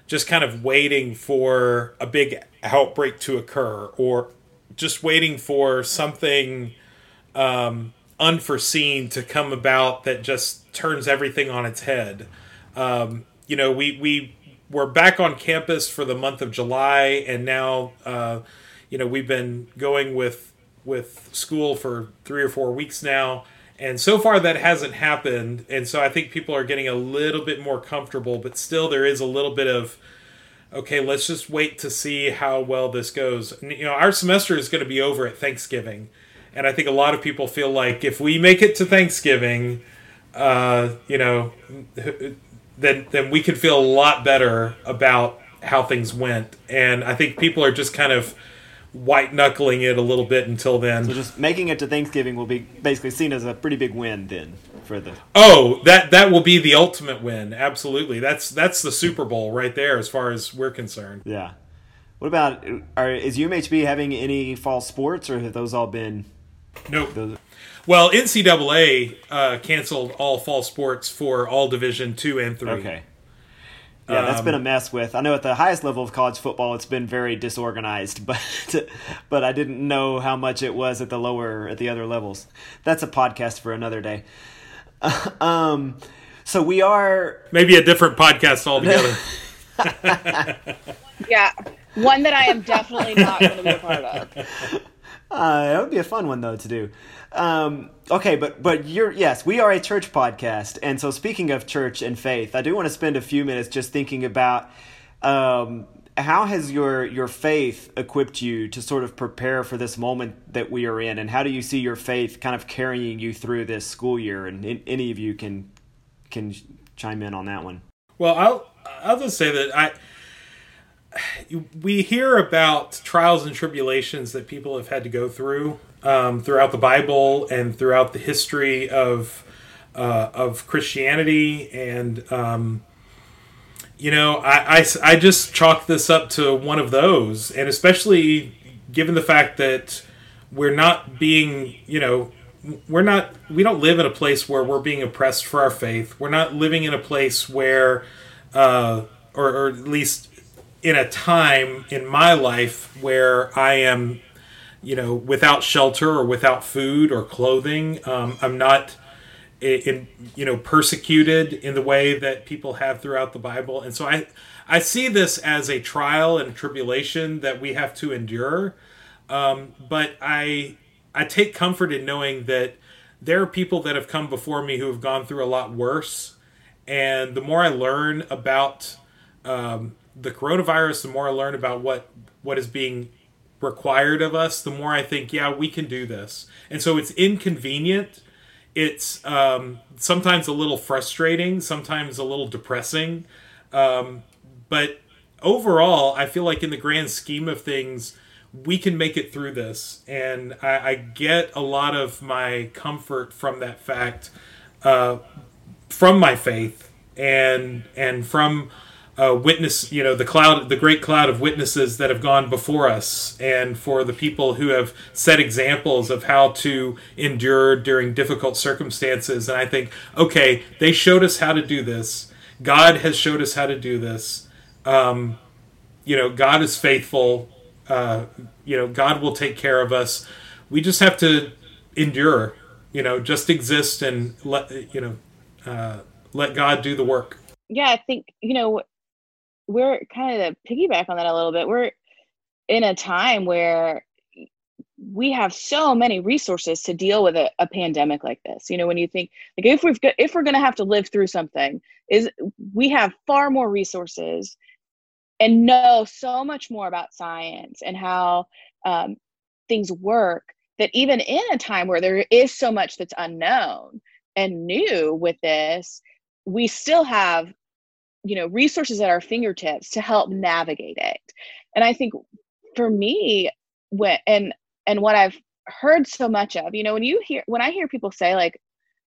just kind of waiting for a big outbreak to occur, or just waiting for something um, unforeseen to come about that just turns everything on its head. Um, you know, we we were back on campus for the month of July, and now uh, you know we've been going with with school for three or four weeks now. And so far, that hasn't happened. And so I think people are getting a little bit more comfortable, but still, there is a little bit of, okay, let's just wait to see how well this goes. And, you know, our semester is going to be over at Thanksgiving. And I think a lot of people feel like if we make it to Thanksgiving, uh, you know, then, then we can feel a lot better about how things went. And I think people are just kind of white knuckling it a little bit until then. So just making it to Thanksgiving will be basically seen as a pretty big win then for the. Oh, that that will be the ultimate win. Absolutely, that's that's the Super Bowl right there as far as we're concerned. Yeah. What about are is UMHB having any fall sports or have those all been? Nope. Those... Well, NCAA uh, canceled all fall sports for all Division two and three. Okay. Yeah, that's um, been a um, mess with. I know at the highest level of college football, it's been very disorganized, but but I didn't know how much it was at the lower at the other levels. That's a podcast for another day. um, so we are maybe a different podcast altogether. yeah, one that I am definitely not going to be a part of. Uh, it would be a fun one though to do. Um, okay, but but you're yes, we are a church podcast, and so speaking of church and faith, I do want to spend a few minutes just thinking about um, how has your your faith equipped you to sort of prepare for this moment that we are in, and how do you see your faith kind of carrying you through this school year? And in, any of you can can chime in on that one. Well, I'll I'll just say that I we hear about trials and tribulations that people have had to go through um, throughout the Bible and throughout the history of uh, of Christianity, and um, you know, I, I I just chalk this up to one of those, and especially given the fact that we're not being, you know, we're not we don't live in a place where we're being oppressed for our faith. We're not living in a place where, uh, or, or at least in a time in my life where I am, you know, without shelter or without food or clothing. Um, I'm not, in, you know, persecuted in the way that people have throughout the Bible, and so I, I see this as a trial and tribulation that we have to endure. Um, but I, I take comfort in knowing that there are people that have come before me who have gone through a lot worse, and the more I learn about um, the coronavirus, the more I learn about what what is being required of us, the more I think, yeah, we can do this. And so it's inconvenient. It's um, sometimes a little frustrating, sometimes a little depressing. Um, but overall, I feel like in the grand scheme of things, we can make it through this, and I, I get a lot of my comfort from that fact, uh, from my faith, and and from uh, witness, you know, the cloud, the great cloud of witnesses that have gone before us, and for the people who have set examples of how to endure during difficult circumstances. And I think, okay, they showed us how to do this. God has showed us how to do this. Um, you know, God is faithful uh, you know, God will take care of us. We just have to endure, you know, just exist and let, you know, uh, let God do the work. Yeah, I think, you know, we're kind of to piggyback on that a little bit. We're in a time where we have so many resources to deal with a, a, pandemic like this. You know, when you think like if we've got, if we're going to have to live through something, is we have far more resources and know so much more about science and how um, things work that even in a time where there is so much that's unknown and new with this we still have you know resources at our fingertips to help navigate it. And i think for me when and and what i've heard so much of you know when you hear when i hear people say like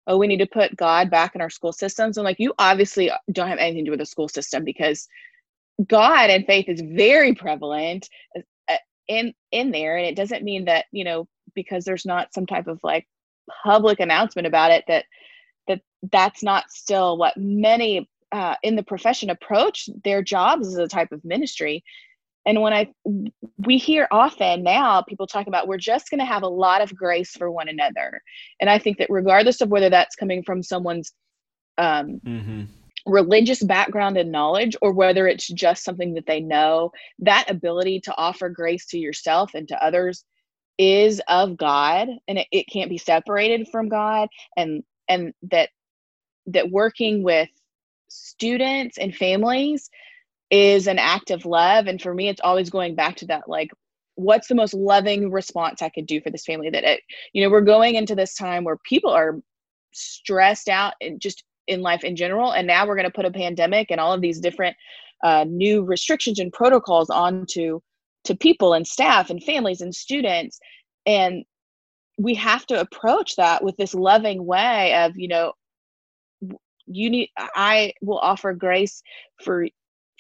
oh we need to put god back in our school systems i'm like you obviously don't have anything to do with the school system because God and faith is very prevalent uh, in in there, and it doesn't mean that you know because there's not some type of like public announcement about it that that that's not still what many uh, in the profession approach their jobs as a type of ministry. And when I we hear often now people talk about we're just going to have a lot of grace for one another, and I think that regardless of whether that's coming from someone's um, mm-hmm. religious background and knowledge or whether it's just something that they know that ability to offer grace to yourself and to others is of god and it, it can't be separated from god. And and that that working with students and families is an act of love. And for me it's always going back to that like what's the most loving response i could do for this family that it you know we're going into this time where people are stressed out and just in life in general. And now we're going to put a pandemic and all of these different uh, new restrictions and protocols onto to people and staff and families and students. And we have to approach that with this loving way of you know you need i will offer grace for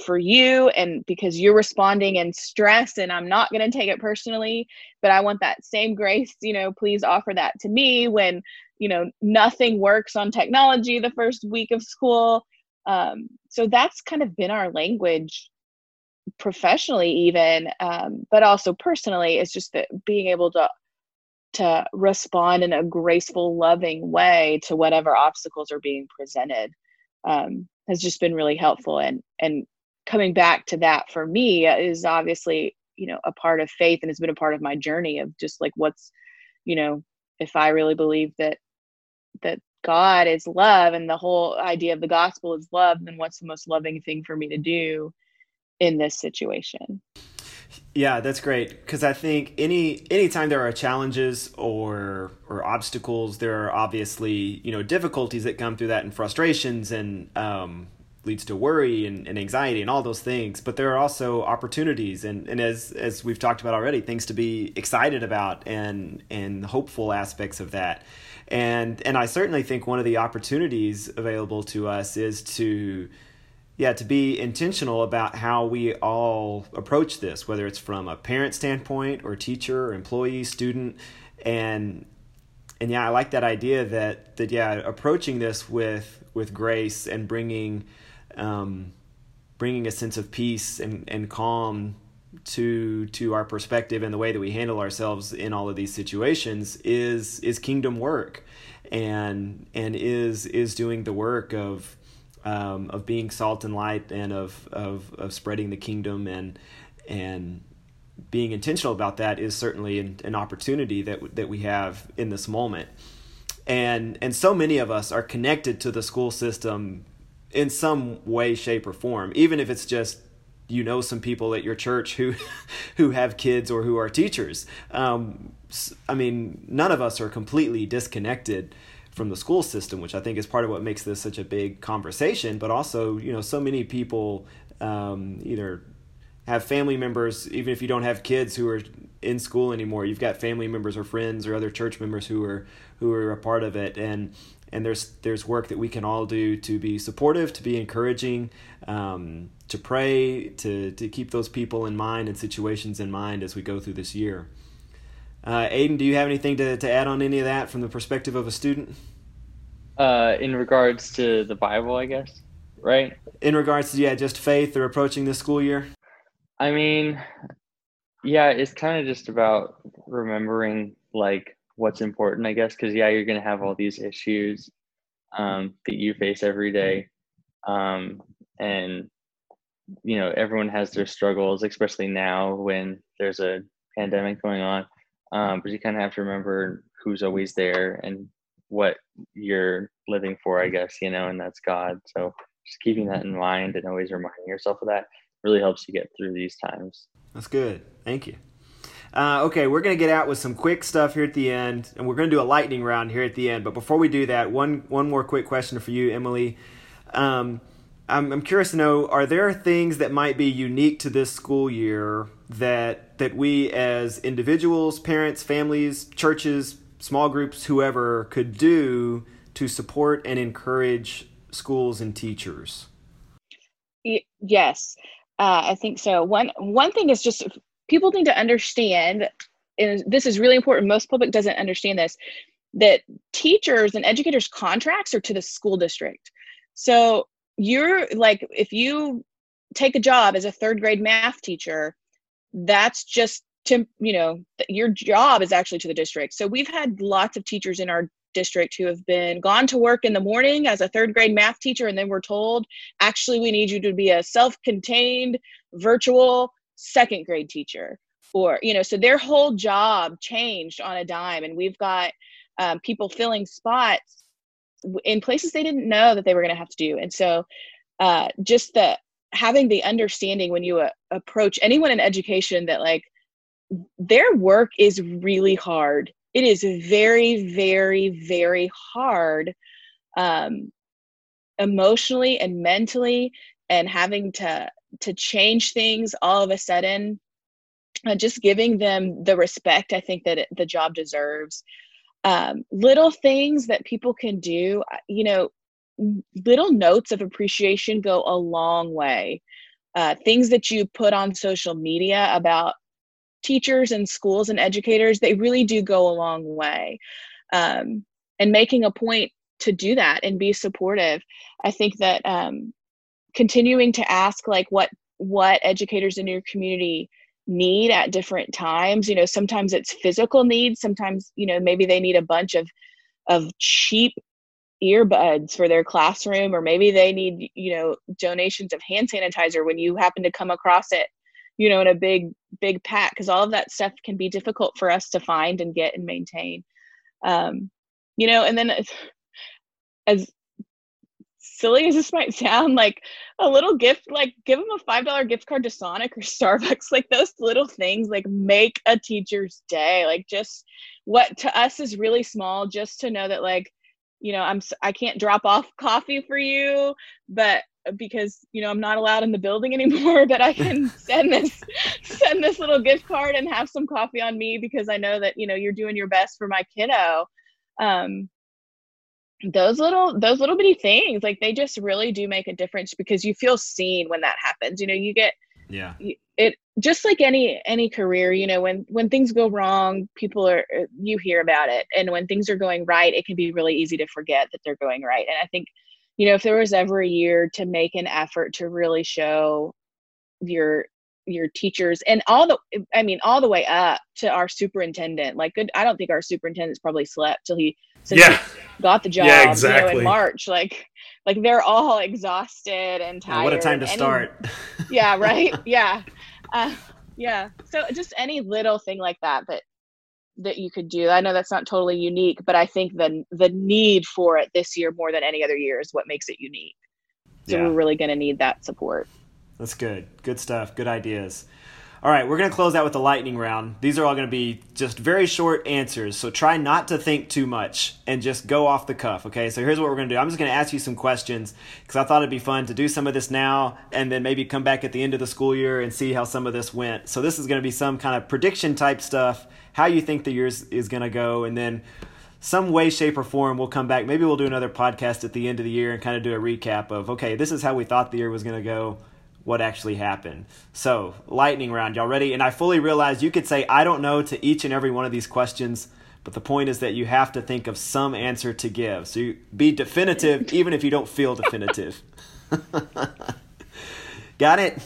for you and because you're responding in stress and i'm not going to take it personally but i want that same grace you know please offer that to me when you know nothing works on technology the first week of school. Um, so that's kind of been our language professionally even um, but also personally it's just that being able to to respond in a graceful loving way to whatever obstacles are being presented um, has just been really helpful and and coming back to that for me is obviously you know a part of faith and it's been a part of my journey of just like what's you know if i really believe that that God is love and the whole idea of the gospel is love, then what's the most loving thing for me to do in this situation? Yeah, that's great because I think any anytime there are challenges or or obstacles, there are obviously you know difficulties that come through that and frustrations and um, leads to worry and, and anxiety and all those things. But there are also opportunities and, and as as we've talked about already, things to be excited about and and hopeful aspects of that and and I certainly think one of the opportunities available to us is to yeah to be intentional about how we all approach this whether it's from a parent standpoint or teacher or employee student. And and yeah I like that idea that that yeah approaching this with with grace and bringing um, bringing a sense of peace and, and calm to to our perspective and the way that we handle ourselves in all of these situations is is kingdom work and and is is doing the work of um, of being salt and light and of, of of spreading the kingdom and and being intentional about that is certainly an, an opportunity that that we have in this moment and and so many of us are connected to the school system in some way shape or form even if it's just you know some people at your church who who have kids or who are teachers. Um, I mean, none of us are completely disconnected from the school system, which I think is part of what makes this such a big conversation. But also, you know, so many people um, either have family members, even if you don't have kids who are in school anymore, you've got family members or friends or other church members who are who are a part of it, and and there's there's work that we can all do to be supportive, to be encouraging, um, to pray, to to keep those people in mind and situations in mind as we go through this year. Uh, Aiden, do you have anything to, to add on any of that from the perspective of a student? Uh, in regards to the Bible, I guess, right? In regards to yeah, just faith or approaching this school year. I mean, yeah, it's kind of just about remembering like what's important, I guess, because yeah, you're gonna have all these issues um, that you face every day, um, and you know everyone has their struggles, especially now when there's a pandemic going on. Um, but you kind of have to remember who's always there and what you're living for, I guess, you know, and that's God. So just keeping that in mind and always reminding yourself of that really helps you get through these times. That's good. Thank you. Uh, okay, we're going to get out with some quick stuff here at the end, and we're going to do a lightning round here at the end. But before we do that, one one more quick question for you, Emily. Um, I'm, I'm curious to know: Are there things that might be unique to this school year that that we as individuals, parents, families, churches, small groups, whoever, could do to support and encourage schools and teachers? Yes, uh, I think so. One one thing is just people need to understand, and this is really important. Most public doesn't understand this that teachers and educators contracts are to the school district. So you're like if you take a job as a third grade math teacher, that's just to you know your job is actually to the district. So we've had lots of teachers in our district who have been gone to work in the morning as a third grade math teacher and then we're told actually we need you to be a self-contained virtual second grade teacher or you know so their whole job changed on a dime and we've got um, people filling spots in places they didn't know that they were going to have to do. And so uh, just the having the understanding when you uh, approach anyone in education that like their work is really hard. It is very very very hard um, emotionally and mentally and having to to change things all of a sudden uh, just giving them the respect i think that it, the job deserves um, little things that people can do uh, you know little notes of appreciation go a long way. Uh, things that you put on social media about teachers and schools and educators they really do go a long way. Um, and making a point to do that and be supportive i think that um, continuing to ask like what what educators in your community need at different times. You know sometimes it's physical needs sometimes you know maybe they need a bunch of of cheap earbuds for their classroom or maybe they need you know donations of hand sanitizer when you happen to come across it you know in a big big pack because all of that stuff can be difficult for us to find and get and maintain. Um you know and then as silly as this might sound, like a little gift, like give them a five dollar gift card to Sonic or Starbucks. Like those little things, like make a teacher's day. Like just what to us is really small, just to know that like, you know, I'm I can't drop off coffee for you, but because you know I'm not allowed in the building anymore, but I can send this send this little gift card and have some coffee on me because I know that you know you're doing your best for my kiddo. Um, those little those little bitty things like they just really do make a difference because you feel seen when that happens you know you get yeah. it just like any any career you know when when things go wrong people are uh, you hear about it. And when things are going right it can be really easy to forget that they're going right. And i think you know if there was ever a year to make an effort to really show your your teachers and all the i mean all the way up to our superintendent like good i don't think our superintendent's probably slept till he since yeah. he got the job yeah, exactly. you know, in march like like they're all exhausted and tired what a time to any, start yeah right yeah uh, yeah so just any little thing like that that that you could do i know that's not totally unique but i think the the need for it this year more than any other year is what makes it unique so yeah. we're really going to need that support that's good. Good stuff. Good ideas. All right, we're going to close out with the lightning round. These are all going to be just very short answers, so try not to think too much and just go off the cuff, okay? So here's what we're going to do I'm just going to ask you some questions because I thought it'd be fun to do some of this now and then maybe come back at the end of the school year and see how some of this went. So this is going to be some kind of prediction type stuff, how you think the year is going to go, and then some way, shape, or form, we'll come back. Maybe we'll do another podcast at the end of the year and kind of do a recap of, okay, this is how we thought the year was going to go what actually happened. So, lightning round, y'all ready? And I fully realize you could say, I don't know to each and every one of these questions, but the point is that you have to think of some answer to give. So, you be definitive, even if you don't feel definitive. Got it?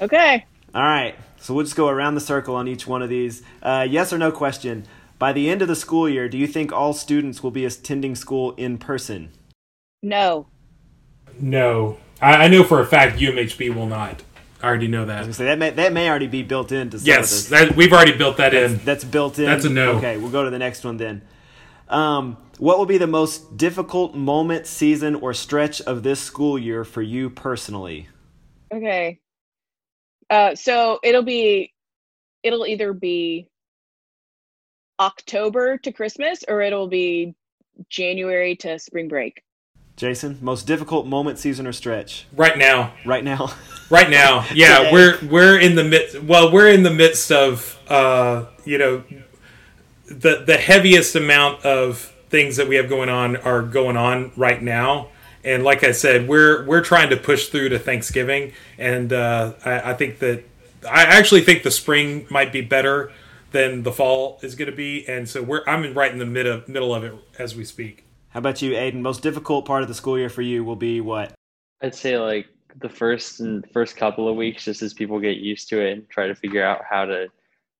Okay. All right. So, we'll just go around the circle on each one of these. Uh, yes or no question. By the end of the school year, do you think all students will be attending school in person? No. No. I, I know for a fact UMHB will not. I already know that. So that may that may already be built into some Yes, of this. that, we've already built that in. That's built in. That's a no. Okay, we'll go to the next one then. Um, what will be the most difficult moment, season, or stretch of this school year for you personally? Okay. Uh, so it'll be, it'll either be October to Christmas or it'll be January to spring break. Jason, most difficult moment, season, or stretch Right now. right now? Right now. Yeah, we're we're in the midst well, we're in the midst of uh, you know, the the heaviest amount of things that we have going on are going on right now. And like I said, we're we're trying to push through to Thanksgiving, and uh, I, I think that I actually think the spring might be better than the fall is going to be, and so we're I'm right in the mid of, middle of it as we speak. How about you, Aiden? Most difficult part of the school year for you will be what? I'd say like the first and first couple of weeks, just as people get used to it and try to figure out how to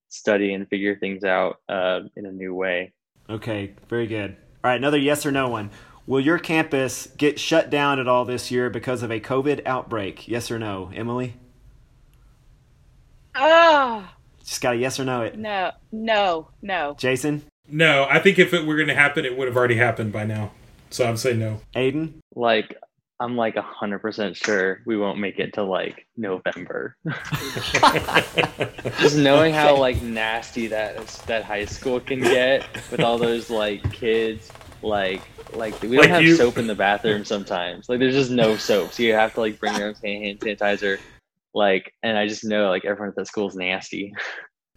study and figure things out uh, in a new way. Okay, very good. All right, another yes or no one. Will your campus get shut down at all this year because of a COVID outbreak? Yes or no, Emily? Ah, Just got a yes or no. It. no, no, no. Jason, No, I think if it were going to happen, it would have already happened by now. So I'm saying no. Aiden. Like I'm like a hundred percent sure we won't make it to like November. Just knowing how like nasty that that high school can get with all those like kids, like like we don't Like have you- soap in the bathroom sometimes. Like there's just no soap, so you have to like bring your own hand hand sanitizer. Like, and I just know like everyone at that school is nasty.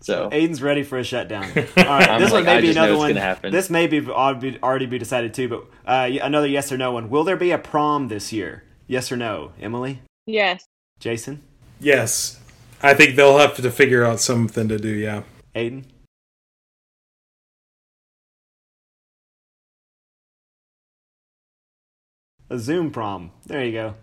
So Aiden's ready for a shutdown. All right, I'm this one may I be another one. This may be already already be decided too, but uh, another yes or no one. Will there be a prom this year? Yes or no, Emily, Yes. Jason, Yes. I think they'll have to figure out something to do, yeah. Aiden. A Zoom prom. There you go.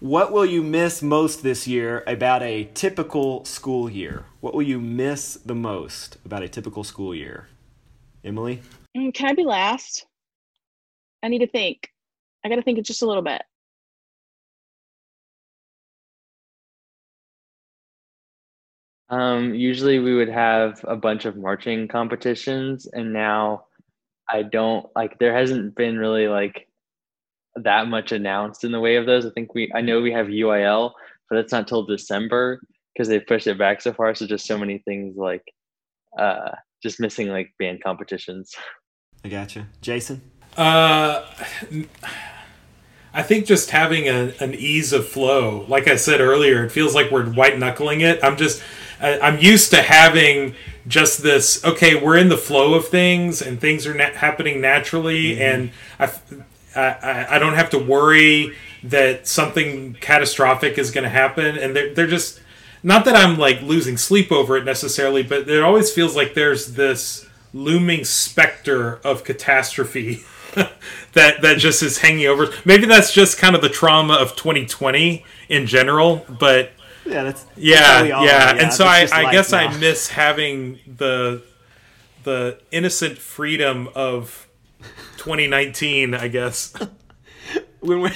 What will you miss most this year about a typical school year? What will you miss the most about a typical school year? Emily? Mm, Can I be last? I need to think. I got to think just a little bit. Um, usually we would have a bunch of marching competitions, and now I don't like. There hasn't been really like that much announced in the way of those. I think we. I know we have UIL, but that's not till December because they pushed it back so far. So just so many things like, uh, just missing like band competitions. I gotcha. Jason? Uh, I think just having a, an ease of flow, like I said earlier, it feels like we're white knuckling it. I'm just, I, I'm used to having just this. Okay, we're in the flow of things, and things are na- happening naturally, and I, f- I, I- don't have to worry that something catastrophic is going to happen, and they're they're just not that I'm like losing sleep over it necessarily, but it always feels like there's this looming specter of catastrophe that that just is hanging over. Maybe that's just kind of the trauma of 2020 in general, but Yeah, that's, that's yeah, all yeah. And so I, I guess I miss having the the innocent freedom of 2019. I guess. when we're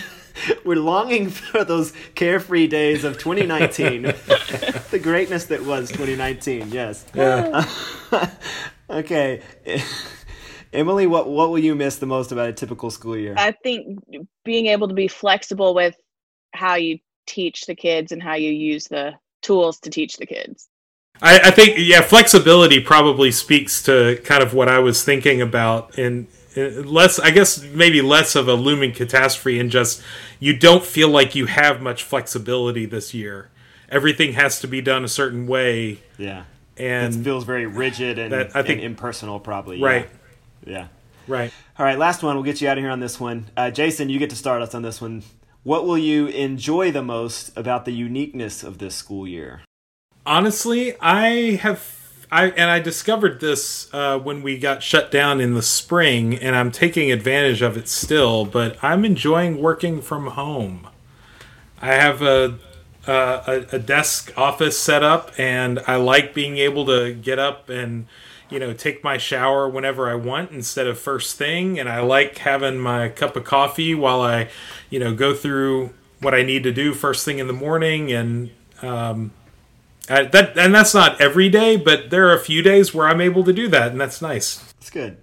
we're longing for those carefree days of 2019, the greatness that was 2019. Yes. Yeah. Okay, Emily, what what will you miss the most about a typical school year? I think being able to be flexible with how you teach the kids and how you use the tools to teach the kids. I, I think yeah, flexibility probably speaks to kind of what I was thinking about, and less I guess maybe less of a looming catastrophe, and just you don't feel like you have much flexibility this year. Everything has to be done a certain way. Yeah, and it feels very rigid and, that, I think, and impersonal, probably. Right. Yeah. yeah. Right. All right, last one. We'll get you out of here on this one. Uh, Jason, you get to start us on this one. What will you enjoy the most about the uniqueness of this school year? Honestly, I have I and I discovered this uh, when we got shut down in the spring, and I'm taking advantage of it still. But I'm enjoying working from home. I have a a, a desk office set up, and I like being able to get up and you know take my shower whenever I want instead of first thing and I like having my cup of coffee while I you know go through what I need to do first thing in the morning and um, I, that and that's not every day but there are a few days where I'm able to do that and that's nice. That's good.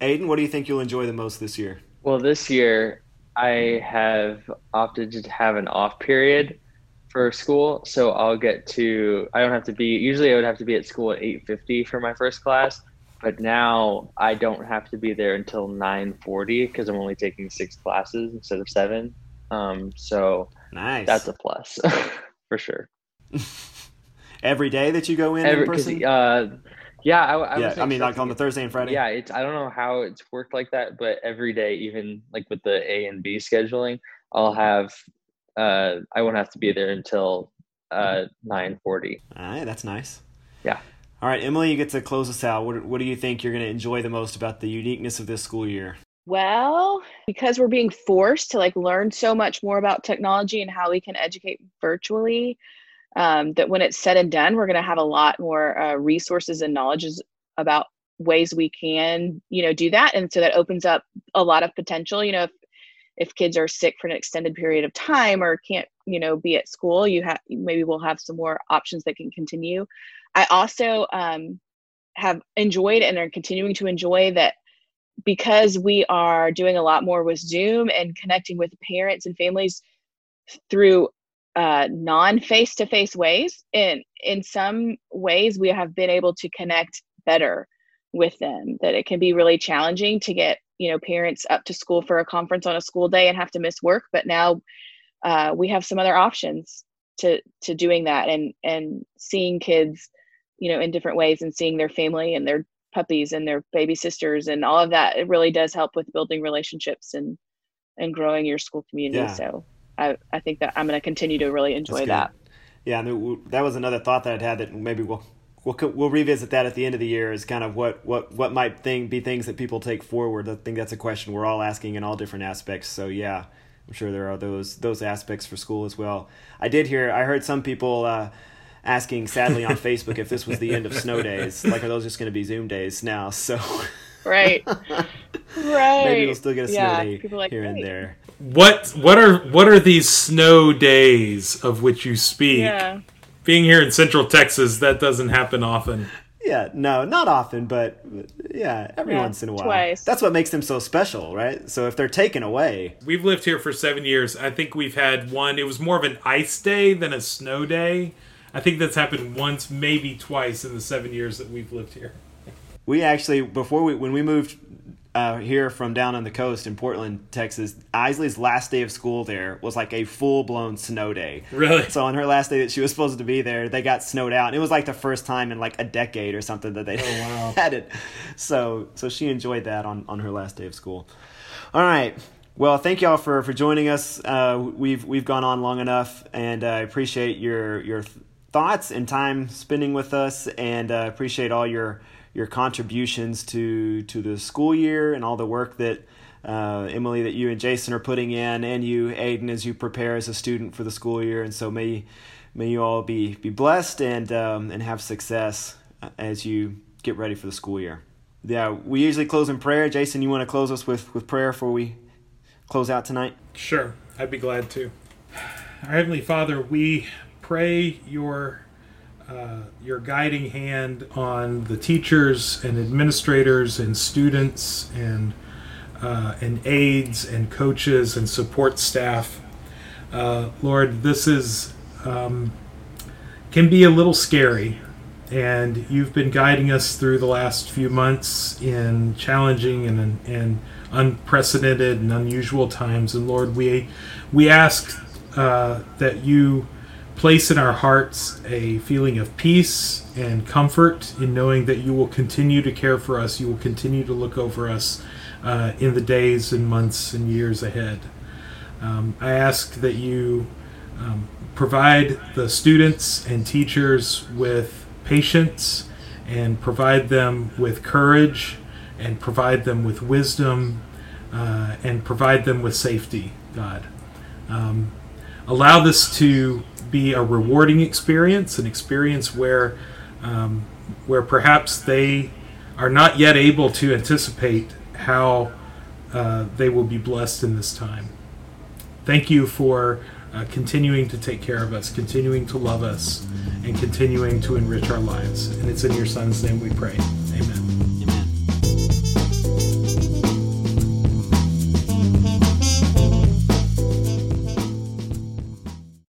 Aiden, what do you think you'll enjoy the most this year? Well, this year I have opted to have an off period for school, so I'll get to. I don't have to be. Usually, I would have to be at school at eight fifty for my first class, but now I don't have to be there until nine forty because I'm only taking six classes instead of seven. Um, so nice. That's a plus for sure. Every day that you go in, Every, in person. Uh, yeah, I, I, yeah, I mean, like on the Thursday and Friday. Yeah, it's I don't know how it's worked like that, but every day, even like with the A and B scheduling, I'll have uh, I won't have to be there until uh, nine forty. All right, that's nice. Yeah. All right, Emily, you get to close us out. What, what do you think you're going to enjoy the most about the uniqueness of this school year? Well, because we're being forced to like learn so much more about technology and how we can educate virtually, um, that when it's said and done, we're going to have a lot more uh, resources and knowledges about ways we can, you know, do that. And so that opens up a lot of potential. You know, if if kids are sick for an extended period of time or can't you know be at school you have maybe we'll have some more options that can continue i also um, have enjoyed and are continuing to enjoy that because we are doing a lot more with zoom and connecting with parents and families through uh, non face-to-face ways. And in some ways we have been able to connect better with them that it can be really challenging to get you know parents up to school for a conference on a school day and have to miss work. But now uh, we have some other options to to doing that and and seeing kids you know in different ways and seeing their family and their puppies and their baby sisters and all of that. It really does help with building relationships and and growing your school community. Yeah. so i i think that i'm going to continue to really enjoy that yeah and that was another thought that i'd had that maybe we'll we'll we'll revisit that at the end of the year is kind of what what what might thing be things that people take forward. I think that's a question we're all asking in all different aspects. So yeah, I'm sure there are those those aspects for school as well. I did hear I heard some people uh, asking sadly on Facebook if this was the end of snow days. Like are those just going to be Zoom days now? So right, right. Maybe we'll still get a snow yeah, day like, here hey. and there. What what are what are these snow days of which you speak? Yeah being here in Central Texas, that doesn't happen often. Yeah, no, not often, but yeah, every yeah, once in a while. Twice. That's what makes them so special, right? So if they're taken away, we've lived here for seven years. I think we've had one. It was more of an ice day than a snow day. I think that's happened once, maybe twice in the seven years that we've lived here. We actually, before we when we moved uh, here from down on the coast in Portland, Texas, Isley's last day of school there was like a full blown snow day. Really? So on her last day that she was supposed to be there, they got snowed out. And it was like the first time in like a decade or something that they oh, wow. had it. So so she enjoyed that on, on her last day of school. All right. Well, thank y'all for, for joining us. Uh, we've we've gone on long enough, and I uh, appreciate your your thoughts and time spending with us, and uh, appreciate all your your contributions to to the school year and all the work that uh, Emily that you and Jason are putting in, and you Aiden as you prepare as a student for the school year. And so may may you all be be blessed and um, and have success as you get ready for the school year. Yeah, we usually close in prayer. Jason, you want to close us with with prayer before we close out tonight? Sure, I'd be glad to. Our Heavenly Father, we pray your uh, your guiding hand on the teachers and administrators and students and uh, and aides and coaches and support staff Uh, Lord, this is um, can be a little scary, and you've been guiding us through the last few months in challenging and and unprecedented and unusual times. And Lord, we we ask uh, that you place in our hearts a feeling of peace and comfort in knowing that you will continue to care for us. You will continue to look over us uh, in the days and months and years ahead. Um, I ask that you um, provide the students and teachers with patience and provide them with courage and provide them with wisdom uh, and provide them with safety, God. Um, allow this to be a rewarding experience, an experience where, um, where perhaps they are not yet able to anticipate how uh, they will be blessed in this time. Thank you for uh, continuing to take care of us, continuing to love us, and continuing to enrich our lives. And it's in your Son's name we pray.